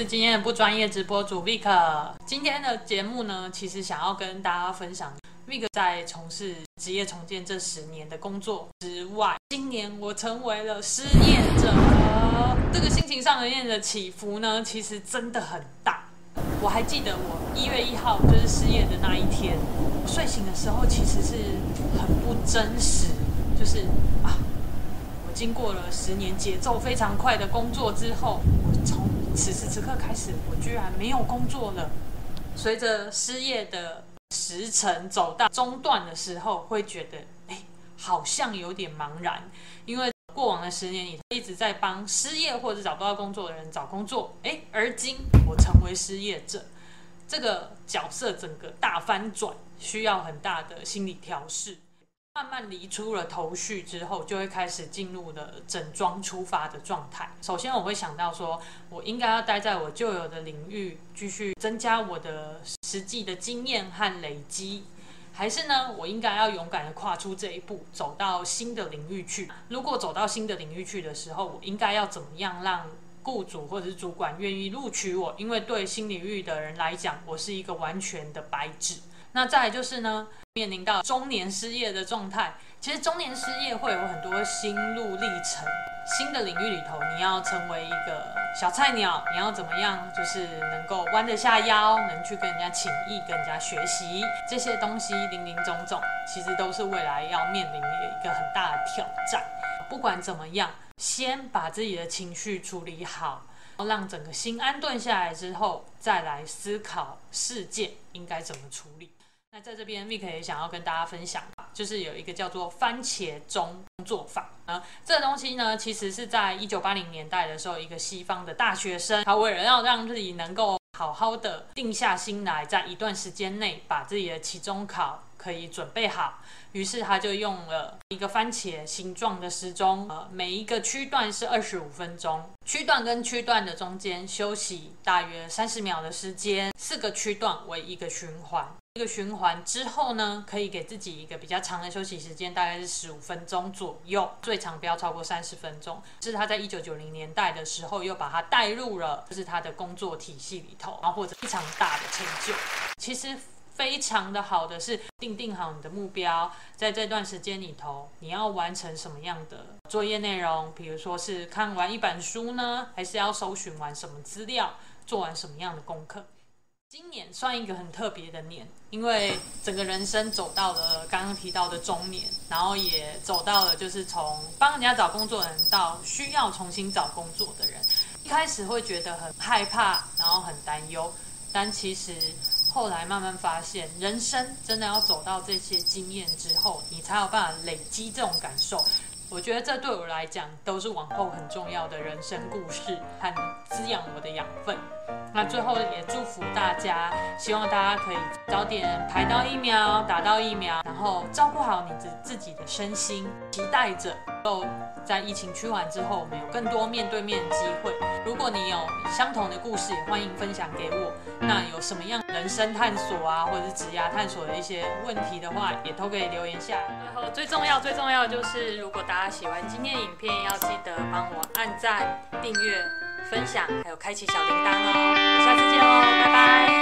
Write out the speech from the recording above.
是今天的不专业直播主 Vic。今天的节目呢，其实想要跟大家分享 Vic 在从事职业重建这十年的工作之外，今年我成为了失业者，这个心情上面的起伏呢，其实真的很大。我还记得我一月一号就是失业的那一天，我睡醒的时候其实是很不真实，就是啊，我经过了十年节奏非常快的工作之后，我从此时此刻开始，我居然没有工作了。随着失业的时程走到中段的时候，会觉得哎，好像有点茫然，因为过往的十年里一直在帮失业或者找不到工作的人找工作，哎，而今我成为失业者，这个角色整个大翻转，需要很大的心理调试。慢慢离出了头绪之后，就会开始进入了整装出发的状态。首先，我会想到说，我应该要待在我旧有的领域，继续增加我的实际的经验和累积，还是呢，我应该要勇敢的跨出这一步，走到新的领域去。如果走到新的领域去的时候，我应该要怎么样让雇主或者是主管愿意录取我？因为对新领域的人来讲，我是一个完全的白纸。那再来就是呢，面临到中年失业的状态。其实中年失业会有很多心路历程。新的领域里头，你要成为一个小菜鸟，你要怎么样，就是能够弯得下腰，能去跟人家请益，跟人家学习这些东西，林林总总，其实都是未来要面临的一个很大的挑战。不管怎么样，先把自己的情绪处理好。让整个心安顿下来之后，再来思考事件应该怎么处理。那在这边，Vic 也想要跟大家分享，就是有一个叫做番茄钟做法啊。这个东西呢，其实是在一九八零年代的时候，一个西方的大学生，他为了要让自己能够好好的定下心来，在一段时间内把自己的期中考可以准备好。于是他就用了一个番茄形状的时钟，呃，每一个区段是二十五分钟，区段跟区段的中间休息大约三十秒的时间，四个区段为一个循环，一个循环之后呢，可以给自己一个比较长的休息时间，大概是十五分钟左右，最长不要超过三十分钟。这是他在一九九零年代的时候又把它带入了，就是他的工作体系里头，然后或者非常大的成就，其实。非常的好的是定定好你的目标，在这段时间里头，你要完成什么样的作业内容？比如说是看完一本书呢，还是要搜寻完什么资料，做完什么样的功课？今年算一个很特别的年，因为整个人生走到了刚刚提到的中年，然后也走到了就是从帮人家找工作的人到需要重新找工作的人，一开始会觉得很害怕，然后很担忧，但其实。后来慢慢发现，人生真的要走到这些经验之后，你才有办法累积这种感受。我觉得这对我来讲，都是往后很重要的人生故事和滋养我的养分。那最后也祝福大家，希望大家可以早点排到疫苗，打到疫苗，然后照顾好你自自己的身心，期待着够在疫情趋缓之后，我们有更多面对面的机会。如果你有相同的故事，也欢迎分享给我。那有什么样人生探索啊，或者是职业探索的一些问题的话，也都可以留言下。最后最重要最重要就是，如果大家喜欢今天的影片，要记得帮我按赞、订阅。分享，还有开启小铃铛哦！我下次见喽，拜拜。